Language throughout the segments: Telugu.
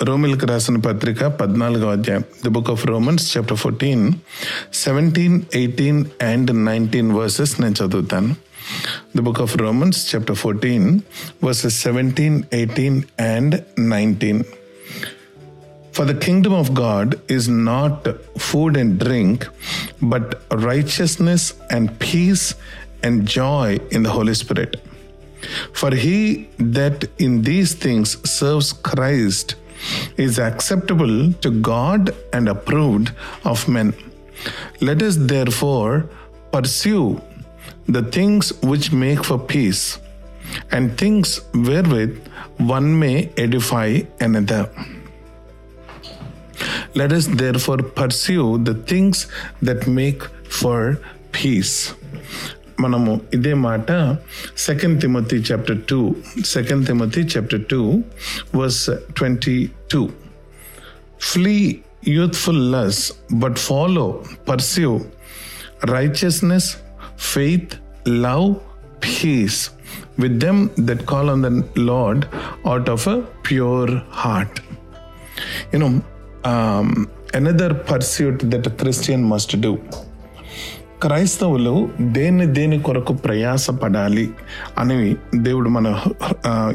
రోమిల్కి రాసిన పత్రిక పద్నాలుగో అధ్యాయం the book of Romans chapter fourteen seventeen eighteen and nineteen verses నేను చదువుతాను the book of Romans chapter fourteen verses seventeen eighteen and nineteen For the kingdom of God is not food and drink, but righteousness and peace and joy in the Holy Spirit. For he that in these things serves Christ is acceptable to God and approved of men. Let us therefore pursue the things which make for peace and things wherewith one may edify another. Let us therefore pursue the things that make for peace. మనము ఇదే మాట second Timothy chapter two second Timothy chapter two verse twenty two flee youthful lusts but follow pursue righteousness faith love peace with them that call on the Lord out of a pure heart you know another pursuit that Christian must do క్రైస్తవులు దేన్ని దేని కొరకు ప్రయాసపడాలి అని దేవుడు మన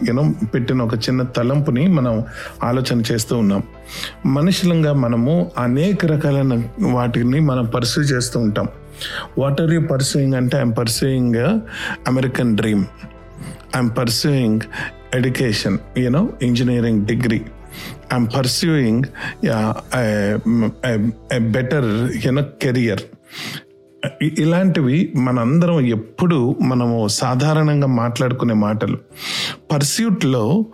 యూనో పెట్టిన ఒక చిన్న తలంపుని మనం ఆలోచన చేస్తూ ఉన్నాం. మనుషులంగా మనము అనేక రకాలైన వాటిని మనం పర్సూ చేస్తూ ఉంటాం. వాట్ ఆర్ యూ పర్సూయింగ్ అంటే I'm pursuing American dream I'm pursuing education you know engineering degree I'm pursuing better you know career ఇలాంటివి మనందరం ఎప్పుడు మనము సాధారణంగా మాట్లాడుకునే మాటలు. పర్స్యూట్లో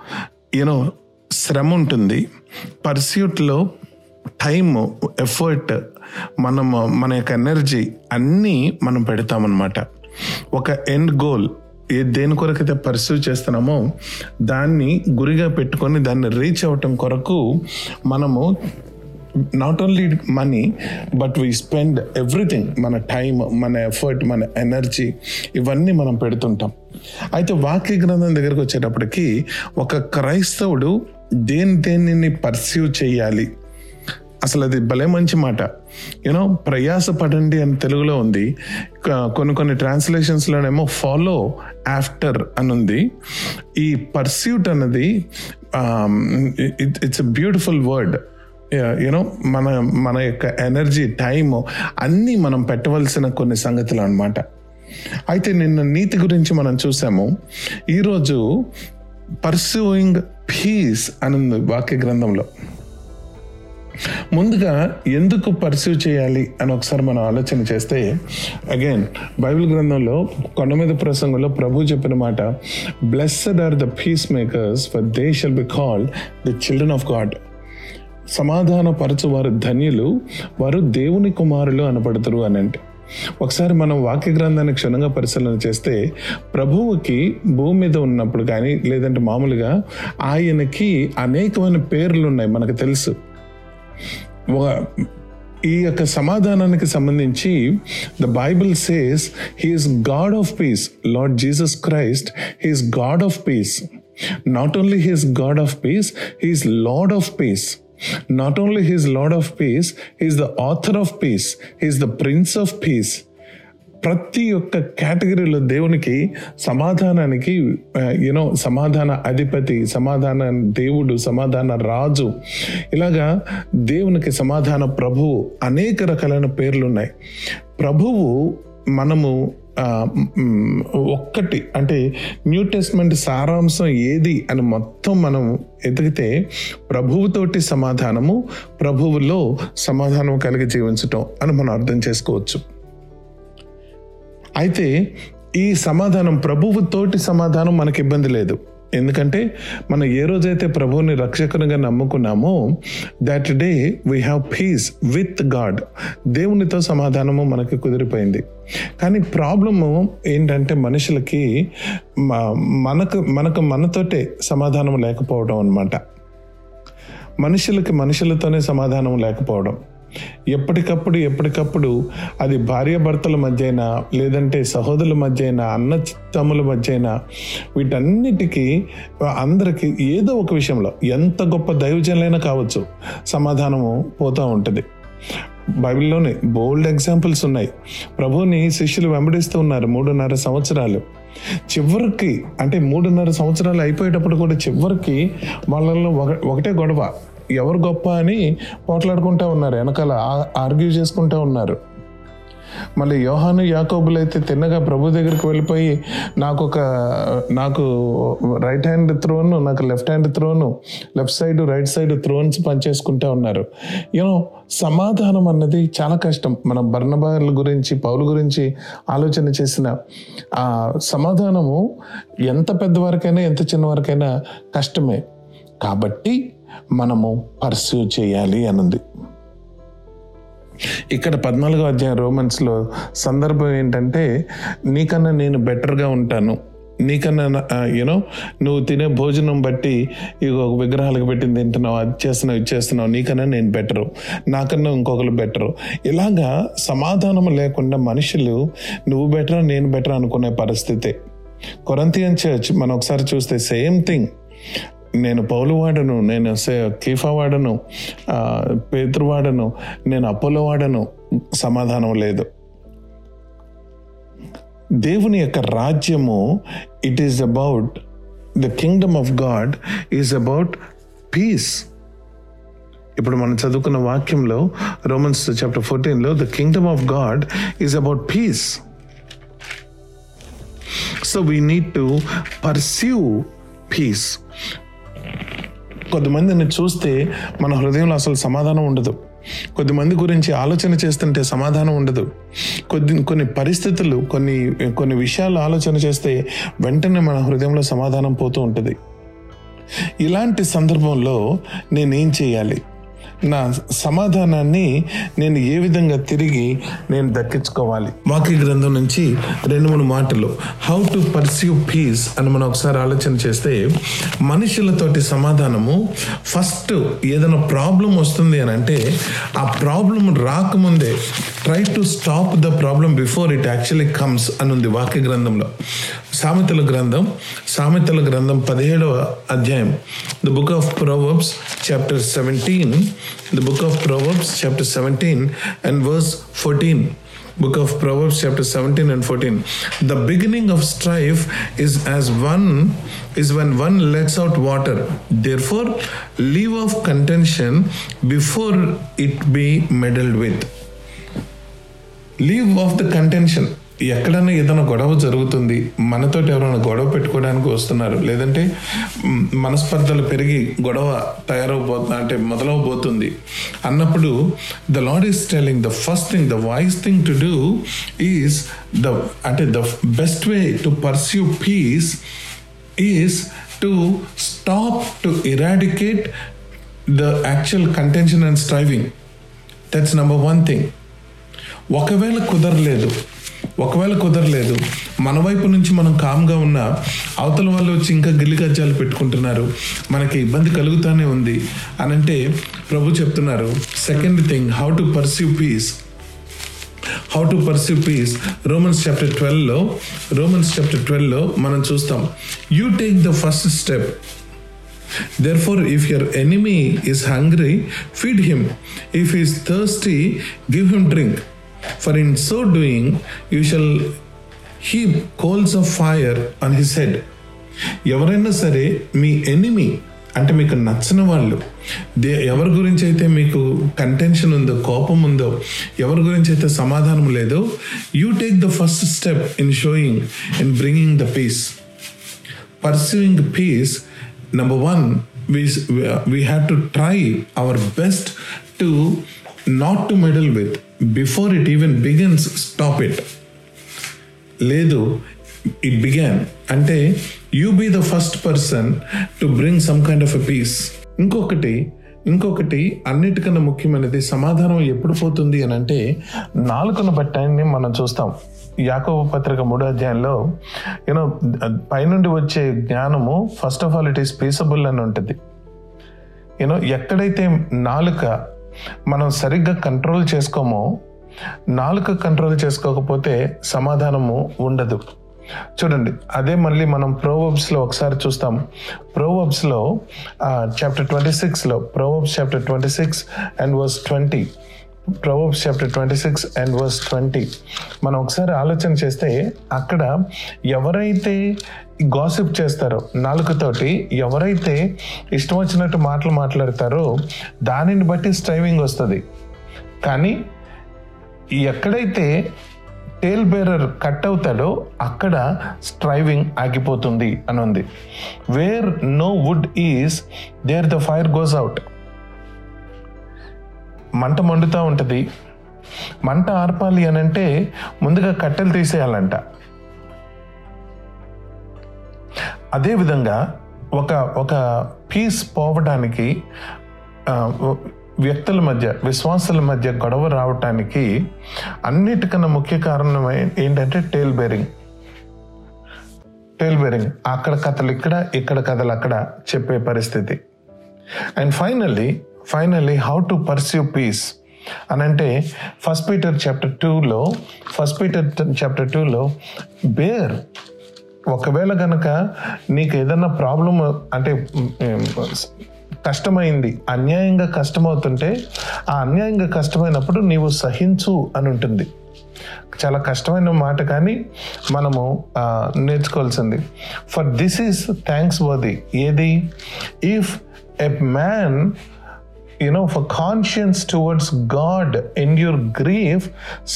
యూనో శ్రమ ఉంటుంది. పర్స్యూట్లో టైమ్ ఎఫర్ట్ మనము మన యొక్క ఎనర్జీ అన్నీ మనం పెడతామన్నమాట. ఒక ఎండ్ గోల్ ఏ దేని కొరకైతే పర్సూ చేస్తున్నామో దాన్ని గురిగా పెట్టుకొని దాన్ని రీచ్ అవటం కొరకు మనము not only money but we spend everything మన టైం మన ఎఫర్ట్ మన ఎనర్జీ ఇవన్నీ మనం పెడుతుంటాం. అయితే వాక్య గ్రంథం దగ్గరకు వచ్చేటప్పటికి ఒక క్రైస్తవుడు దేని దేనిని పర్సీవ్ చేయాలి? అసలు అది భలే మంచి మాట. యూనో ప్రయాస పడండి అని తెలుగులో ఉంది. కొన్ని కొన్ని ట్రాన్స్లేషన్స్లోనేమో ఫాలో ఆఫ్టర్ అని ఉంది. ఈ పర్స్యూట్ అన్నది it's a beautiful word you know మన మన యొక్క ఎనర్జీ టైం అన్నీ మనం పెట్టవలసిన కొన్ని సంగతులు అనమాట అయితే నిన్న నీతి గురించి మనం చూసాము. ఈరోజు పర్సూయింగ్ పీస్ అని ఉంది వాక్య గ్రంథంలో. ముందుగా ఎందుకు పర్స్యూ చేయాలి అని ఒకసారి మనం ఆలోచన చేస్తే అగైన్ బైబిల్ గ్రంథంలో కొండ మీద ప్రసంగంలో ప్రభు చెప్పిన మాట blessed are the peacemakers for they shall be called the children of God సమాధానపరచువారు వారు ధన్యులు వారు దేవుని కుమారులు అనబడతారు అని అంటే. ఒకసారి మనం వాక్య గ్రంథాన్ని క్షుణ్ణంగా పరిశీలన చేస్తే ప్రభువుకి భూమి మీద ఉన్నప్పుడు కానీ లేదంటే మామూలుగా ఆయనకి అనేకమైన పేర్లు ఉన్నాయి మనకు తెలుసు. ఈ యొక్క సమాధానానికి సంబంధించి the Bible says he is God of peace. Lord Jesus Christ he is God of peace. Not only he's God of peace he is Lord of peace. Not only he's Lord of peace he's the author of peace he's the prince of peace ప్రతి ఒక్క కేటగిరీలో దేవునికి సమాధానానికి uh, యూనో సమాధాన అధిపతి సమాధాన దేవుడు సమాధాన రాజు ఇలాగా దేవునికి సమాధాన ప్రభువు అనేక రకాలైన పేర్లు ఉన్నాయి ప్రభువు మనము ఒక్కటి అంటే న్యూ టెస్ట్మెంట్ సారాంశం ఏది అని మొత్తం మనం ఎదిగితే ప్రభువుతోటి సమాధానము ప్రభువులో సమాధానం కలిగి జీవించటం అని మనం అర్థం చేసుకోవచ్చు. అయితే ఈ సమాధానం ప్రభువుతోటి సమాధానం మనకి ఇబ్బంది లేదు. ఎందుకంటే మనం ఏ రోజైతే ప్రభువుని రక్షకునిగా నమ్ముకున్నామో that day we have peace with God దేవునితో సమాధానము మనకి కుదిరిపోయింది. కానీ ప్రాబ్లము ఏంటంటే మనుషులకి మనకు మనకు మనతోటే సమాధానం లేకపోవడం అనమాట మనుషులకి మనుషులతోనే సమాధానం లేకపోవడం. ఎప్పటికప్పుడు ఎప్పటికప్పుడు అది భార్యాభర్తల మధ్య అయినా లేదంటే సహోదరుల మధ్య అయినా అన్న తమ్ముల మధ్య అయినా వీటన్నిటికీ అందరికీ ఏదో ఒక విషయంలో ఎంత గొప్ప దైవజనులైనా కావచ్చు సమాధానము పోతూ ఉంటుంది. బైబిల్లోనే బోల్డ్ ఎగ్జాంపుల్స్ ఉన్నాయి. ప్రభుని శిష్యులు వెంబడిస్తూ ఉన్నారు మూడున్నర సంవత్సరాలు. చివరికి అంటే మూడున్నర సంవత్సరాలు అయిపోయేటప్పుడు కూడా చివరికి వాళ్ళల్లో ఒక ఒకటే గొడవ. ఎవరు గొప్ప అని పోట్లాడుకుంటూ ఉన్నారు వెనకాల ఆర్గ్యూ చేసుకుంటూ ఉన్నారు. మళ్ళీ యోహాను యాకోబులు అయితే తిన్నగా ప్రభు దగ్గరికి వెళ్ళిపోయి నాకు ఒక నాకు రైట్ హ్యాండ్ త్రోను నాకు left hand throne left side right side thrones పనిచేసుకుంటూ ఉన్నారు. యూనో సమాధానం అన్నది చాలా కష్టం. మన బర్ణబాల గురించి పౌలు గురించి ఆలోచన చేసిన ఆ సమాధానము ఎంత పెద్దవారికైనా ఎంత చిన్నవారికైనా కష్టమే. కాబట్టి మనము పర్సూ చేయాలి అన్నది ఇక్కడ పద్నాలుగో అధ్యాయం రోమన్స్లో సందర్భం ఏంటంటే నీకన్నా నేను బెటర్గా ఉంటాను. నీకన్నా యూనో నువ్వు తినే భోజనం బట్టి ఇక ఒక విగ్రహాలకు పెట్టింది తింటున్నావు అది చేస్తున్నావు ఇది చేస్తున్నావు. నీకన్నా నేను బెటరు. నాకన్నా ఇంకొకరు బెటరు. ఇలాగా సమాధానం లేకుండా మనుషులు నువ్వు బెటర్ నేను బెటర్ అనుకునే పరిస్థితి. కొరంతియన్ చర్చ్ మనం ఒకసారి చూస్తే సేమ్ థింగ్. నేను పౌలు వాడను నేను కీఫా వాడను పేతృ వాడను నేను అపోలో వాడను సమాధానం లేదు. దేవుని యొక్క రాజ్యము it is about the kingdom of God is about peace ఇప్పుడు మనం చదువుకున్న వాక్యంలో రోమన్స్ చాప్టర్ ఫోర్టీన్లో the kingdom of God is about peace so we need to perceive peace కొంతమందిని చూస్తే మన హృదయంలో అసలు సమాధానం ఉండదు. కొద్దిమంది గురించి ఆలోచన చేస్తుంటే సమాధానం ఉండదు. కొద్ది కొన్ని పరిస్థితులు కొన్ని కొన్ని విషయాలు ఆలోచన చేస్తే వెంటనే మన హృదయంలో సమాధానం పోతూ ఉంటుంది. ఇలాంటి సందర్భంలో నేనేం చేయాలి? నా సమాధానాన్ని నేను ఏ విధంగా తిరిగి నేను దక్కించుకోవాలి? వాక్య గ్రంథం నుంచి రెండు మూడు మాటలు. హౌ టు పర్సీవ్ పీస్ అని మనం ఒకసారి ఆలోచన చేస్తే మనుషులతోటి సమాధానము ఫస్ట్ ఏదైనా ప్రాబ్లం వస్తుంది అని అంటే ఆ ప్రాబ్లం రాకముందే try to stop the problem before it actually comes అని ఉంది వాక్య గ్రంథంలో సామెతల గ్రంథం సామెతల గ్రంథం పదిహేడవ అధ్యాయం the book of Proverbs chapter seventeen the book of Proverbs chapter seventeen and verse fourteen book of proverbs chapter 17 and 14 the beginning of strife is as one is when one lets out water therefore leave off contention before it be meddled with Leave off the contention ఎక్కడైనా ఏదైనా గొడవ జరుగుతుంది మనతో ఎవరైనా గొడవ పెట్టుకోవడానికి వస్తున్నారు లేదంటే మనస్పర్ధలు పెరిగి గొడవ తయారవబోతుంది అంటే మొదలవబోతుంది అన్నప్పుడు the Lord is telling the first thing the voice thing to do is the అంటే the best way to pursue peace is to stop to eradicate the actual contention and striving that's number one thing ఒకవేళ కుదరలేదు ఒకవేళ కుదరలేదు మన వైపు నుంచి మనం కామ్గా ఉన్న అవతల వాళ్ళు వచ్చి ఇంకా గిల్లిగజ్జాలు పెట్టుకుంటున్నారు మనకి ఇబ్బంది కలుగుతూనే ఉంది అని అంటే ప్రభు చెప్తున్నారు second thing how to perceive peace how to perceive peace Romans chapter ట్వెల్వ్లో Romans chapter ట్వెల్వ్లో మనం చూస్తాం you take the first step Therefore, if your enemy is hungry, feed him. If he is thirsty, give him drink. For in so doing you shall heap coals of fire on his head ఎవరైనా సరే మీ ఎనిమి అంటే మీకు నచ్చిన వాళ్ళు దే ఎవరి గురించి అయితే మీకు కంటెన్షన్ ఉందో కోపం ఉందో ఎవరి గురించి అయితే సమాధానం లేదో you take the first step in showing in bringing the peace pursuing peace number one we we have to try our best to not to meddle with before it even begins stop it. లేదు ఇట్ బిగాన్ అంటే you be the first person to bring some kind of a peace ఇంకొకటి ఇంకొకటి అన్నిటికన్నా ముఖ్యమైనది సమాధానం ఎప్పుడు పోతుంది అని అంటే నాలుకను బట్టాన్ని మనం చూస్తాం. యాకవ పత్రిక మూడో అధ్యాయంలో యూనో పైనుండి వచ్చే జ్ఞానము first of all it is peaceable అని ఉంటుంది. యూనో ఎక్కడైతే నాలుక మనం సరిగ్గా కంట్రోల్ చేసుకోమో నాలుక కంట్రోల్ చేసుకోకపోతే సమాధానము ఉండదు. చూడండి అదే మళ్ళీ మనం ప్రోవబ్స్లో ఒకసారి చూస్తాం. ప్రోవబ్స్లో చాప్టర్ ట్వంటీ సిక్స్లో Proverbs chapter twenty six and verse twenty Proverbs chapter twenty six and verse twenty మనం ఒకసారి ఆలోచన చేస్తే అక్కడ ఎవరైతే గాసిప్ చేస్తారో నాలుగుతోటి ఎవరైతే ఇష్టం వచ్చినట్టు మాటలు మాట్లాడతారో దానిని బట్టి స్ట్రైవింగ్ వస్తుంది. కానీ ఎక్కడైతే టేల్ బేరర్ కట్ అవుతాడో అక్కడ స్ట్రైవింగ్ ఆగిపోతుంది అని ఉంది. Where no wood is there the fire goes out మంట మండుతూ ఉంటుంది. మంట ఆర్పాలి అని అంటే ముందుగా కట్టెలు తీసేయాలంట. అదేవిధంగా ఒక ఒక పీస్ పోవడానికి వ్యక్తుల మధ్య విశ్వాసుల మధ్య గొడవ రావటానికి అన్నిటికన్నా ముఖ్య కారణం ఏంటంటే టేల్ బేరింగ్. టేల్ బేరింగ్. అక్కడ కథలు ఇక్కడ ఇక్కడ కథలు అక్కడ చెప్పే పరిస్థితి. And finally finally how to pursue peace అని అంటే ఫస్ట్ పీటర్ చాప్టర్ టూలో ఫస్ట్ పీటర్ చాప్టర్ టూలో బేర్ ఒకవేళ కనుక నీకు ఏదైనా ప్రాబ్లం అంటే కష్టమైంది అన్యాయంగా కష్టమవుతుంటే ఆ అన్యాయంగా కష్టమైనప్పుడు నీవు సహించు అని ఉంటుంది. చాలా కష్టమైన మాట కానీ మనము నేర్చుకోవాల్సింది. For this is thanks worthy ఏది? If a man you know for conscience towards god endure grief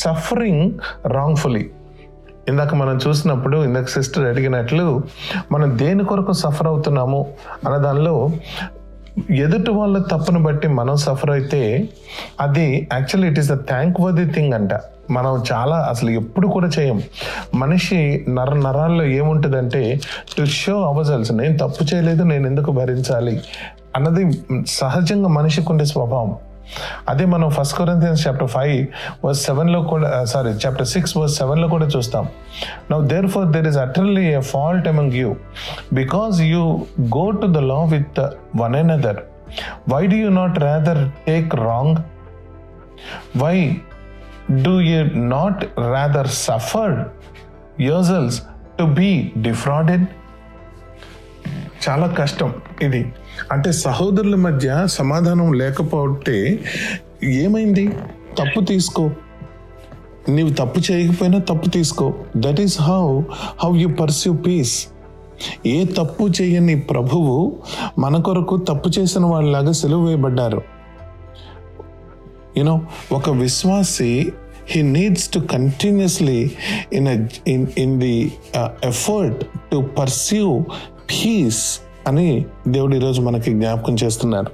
suffering wrongfully. ఇందాక మనం చూసినప్పుడు ఇందాక సిస్టర్ అడిగినట్లు మనం దేని కొరకు సఫర్ అవుతున్నాము అన్న దానిలో ఎదుటి వాళ్ళ తప్పును బట్టి మనం సఫర్ అయితే అది actually it is the thankworthy thing అంట. మనం చాలా అసలు ఎప్పుడు కూడా చేయం. మనిషి నర నరాల్లో ఏముంటుందంటే టు షో అవజల్స్ నేను తప్పు చేయలేదు నేను ఎందుకు భరించాలి? అన్నది సహజంగా మనిషికి ఉండే స్వభావం. అదే మనం first Corinthians chapter five verse సెవెన్లో కూడా సారీ చాప్టర్ సిక్స్ వర్స్ సెవెన్లో కూడా చూస్తాం. Now therefore there is utterly a fault among you because you go to the law with one another why do you not rather take wrong why do you not rather suffer yourselves to be defrauded చాలా కష్టం ఇది. అంటే సహోదరుల మధ్య సమాధానం లేకపోతే ఏమైంది? తప్పు తీసుకో. నీవు తప్పు చేయకపోయినా తప్పు తీసుకో. That is how how you pursue peace ఏ తప్పు చేయని ప్రభువు మన కొరకు తప్పు చేసిన వాళ్ళలాగా సెలవు వేయబడ్డారు. యునో ఒక విశ్వాసి he needs to continuously in in in the effort to pursue peace అని దేవుడు ఈరోజు మనకి జ్ఞాపకం చేస్తున్నారు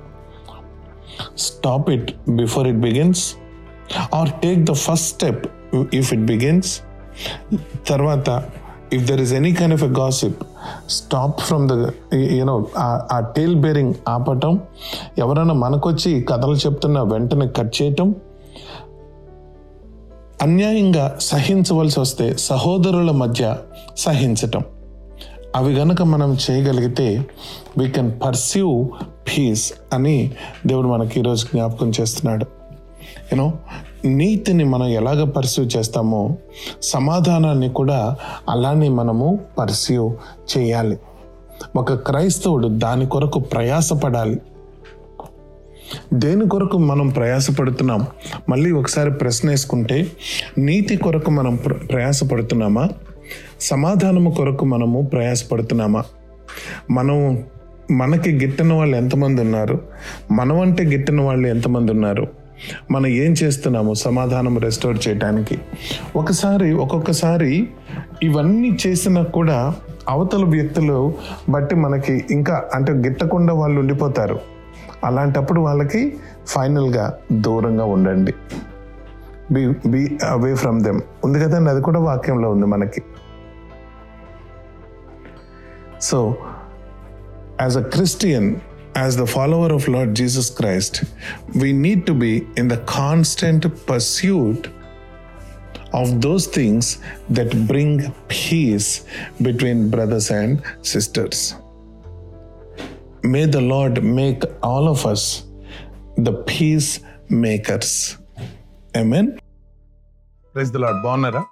stop it before it begins or take the first step if it begins తర్వాత if there is any kind of a gossip stop from the you know ఆ టేల్ బేరింగ్ ఆపటం. ఎవరైనా మనకొచ్చి కథలు చెప్తున్న వెంటనే కట్ చేయటం. అన్యాయంగా సహించవలసి వస్తే సహోదరుల మధ్య సహించటం. అవి గనక మనం చేయగలిగితే వీ కెన్ పర్స్యూ పీస్ అని దేవుడు మనకి ఈరోజు జ్ఞాపకం చేస్తున్నాడు. యూనో నీతిని మనం ఎలాగ పర్స్యూ చేస్తామో సమాధానాన్ని కూడా అలానే మనము పర్స్యూ చేయాలి. ఒక క్రైస్తవుడు దాని కొరకు ప్రయాసపడాలి. దేని కొరకు మనం ప్రయాసపడుతున్నాం? మళ్ళీ ఒకసారి ప్రశ్న వేసుకుంటే నీతి కొరకు మనం ప్ర- ప్రయాసపడుతున్నామా? సమాధానము కొరకు మనము ప్రయాసపడుతున్నామా? మనం మనకి గిట్టని వాళ్ళు ఎంతమంది ఉన్నారు? మనం అంటే గిట్టని వాళ్ళు ఎంతమంది ఉన్నారు? మనం ఏం చేస్తున్నాము సమాధానం రెస్టోర్ చేయడానికి ఒకసారి ఒక్కొక్కసారి ఇవన్నీ చేసినా కూడా అవతల వ్యక్తులు బట్టి మనకి ఇంకా అంటే గిట్టకుండా వాళ్ళు ఉండిపోతారు. అలాంటప్పుడు వాళ్ళకి ఫైనల్గా దూరంగా ఉండండి. Be be away from them ఉంది కదండి అది కూడా వాక్యంలో ఉంది మనకి. So, as a Christian, as the follower of Lord Jesus Christ, we need to be in the constant pursuit of those things that bring peace between brothers and sisters. May the Lord make all of us the peacemakers. Amen. Praise the Lord. Bonara.